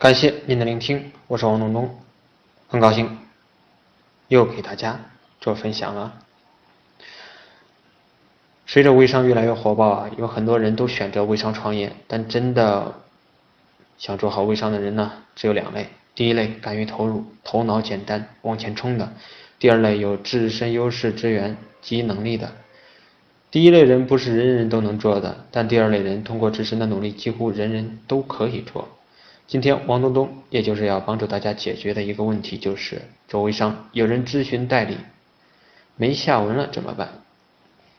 感谢您的聆听，我是王东东，很高兴又给大家做分享了。随着微商越来越火爆啊，有很多人都选择微商创业，但真的想做好微商的人呢，只有两类。第一类敢于投入、头脑简单、往前冲的；第二类有自身优势资源及能力的。第一类人不是人人都能做的，但第二类人通过自身的努力，几乎人人都可以做。今天王东东也就是要帮助大家解决的一个问题，就是做微商，有人咨询代理没下文了怎么办？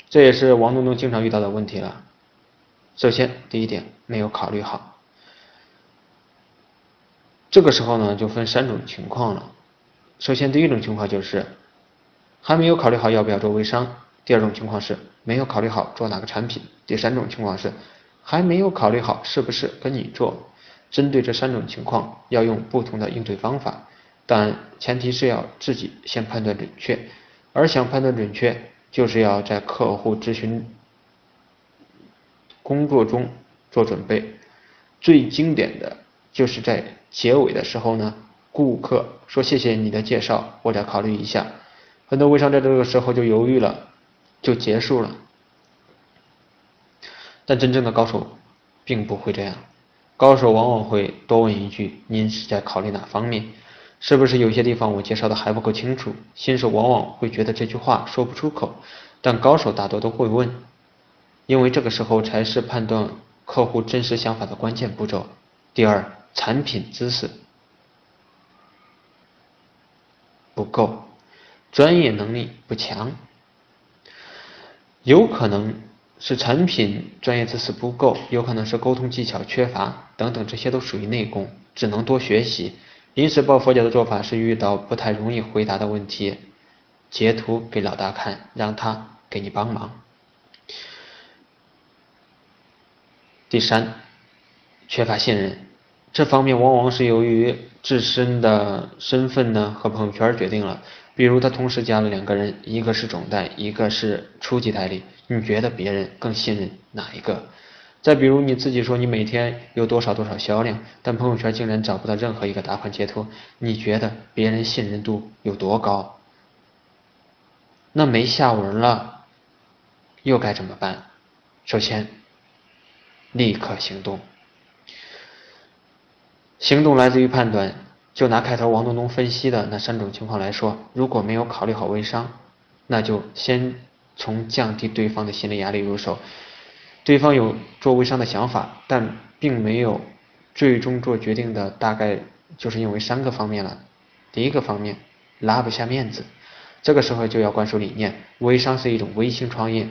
这也是王东东经常遇到的问题了。首先，第一点没有考虑好，这个时候呢就分三种情况了。首先，第一种情况就是还没有考虑好要不要做微商；第二种情况是没有考虑好做哪个产品；第三种情况是还没有考虑好是不是跟你做。针对这三种情况，要用不同的应对方法，但前提是要自己先判断准确。而想判断准确，就是要在客户咨询工作中做准备。最经典的就是在结尾的时候呢，顾客说谢谢你的介绍，我再考虑一下。很多微商在这个时候就犹豫了，就结束了。但真正的高手并不会这样。高手往往会多问一句：“您是在考虑哪方面？是不是有些地方我介绍的还不够清楚？”新手往往会觉得这句话说不出口，但高手大多都会问，因为这个时候才是判断客户真实想法的关键步骤。第二，产品知识不够，专业能力不强，有可能。是产品专业知识不够，有可能是沟通技巧缺乏等等，这些都属于内功，只能多学习。临时抱佛脚的做法是遇到不太容易回答的问题，截图给老大看，让他给你帮忙。第三，缺乏信任，这方面往往是由于自身的身份呢和朋友圈决定了。比如他同时加了两个人，一个是总代，一个是初级代理，你觉得别人更信任哪一个？再比如你自己说你每天有多少多少销量，但朋友圈竟然找不到任何一个打款截图，你觉得别人信任度有多高？那没下文了，又该怎么办？首先，立刻行动。行动来自于判断。就拿开头王东东分析的那三种情况来说，如果没有考虑好微商，那就先从降低对方的心理压力入手。对方有做微商的想法，但并没有最终做决定的，大概就是因为三个方面了。第一个方面，拉不下面子，这个时候就要灌输理念：微商是一种微型创业，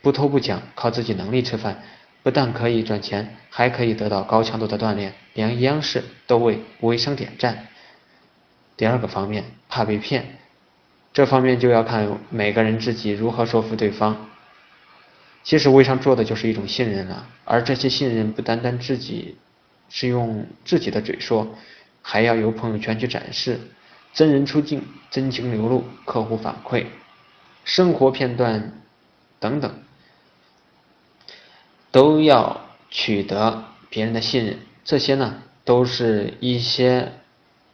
不偷不抢，靠自己能力吃饭。不但可以赚钱，还可以得到高强度的锻炼，连央视都为微商点赞。第二个方面，怕被骗，这方面就要看每个人自己如何说服对方。其实微商做的就是一种信任了，而这些信任不单单自己是用自己的嘴说，还要由朋友圈去展示，真人出镜，真情流露，客户反馈，生活片段等等。都要取得别人的信任，这些呢都是一些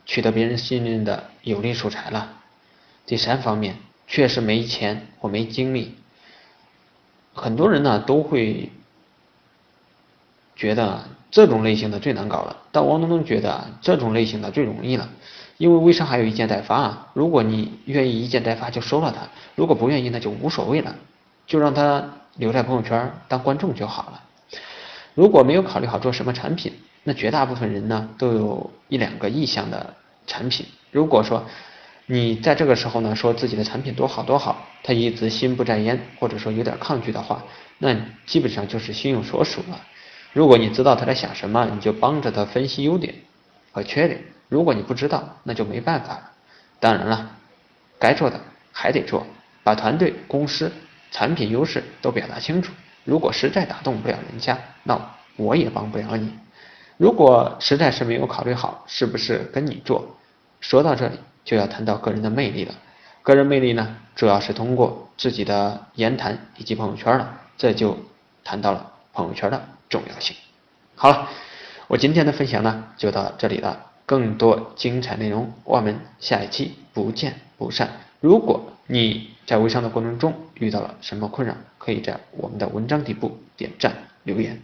取得别人信任的有力素材了。第三方面，确实没钱或没精力，很多人呢都会觉得这种类型的最难搞了，但王东东觉得这种类型的最容易了，因为微商还有一件代发啊，如果你愿意一件代发就收了它，如果不愿意那就无所谓了，就让他。留在朋友圈当观众就好了。如果没有考虑好做什么产品，那绝大部分人呢都有一两个意向的产品。如果说你在这个时候呢说自己的产品多好多好，他一直心不在焉，或者说有点抗拒的话，那基本上就是心有所属了。如果你知道他在想什么，你就帮着他分析优点和缺点；如果你不知道，那就没办法了。当然了，该做的还得做，把团队公司。产品优势都表达清楚。如果实在打动不了人家，那我也帮不了你。如果实在是没有考虑好是不是跟你做，说到这里就要谈到个人的魅力了。个人魅力呢，主要是通过自己的言谈以及朋友圈了。这就谈到了朋友圈的重要性。好了，我今天的分享呢就到这里了，更多精彩内容我们下一期不见不散。如果你在微商的过程中遇到了什么困扰，可以在我们的文章底部点赞留言。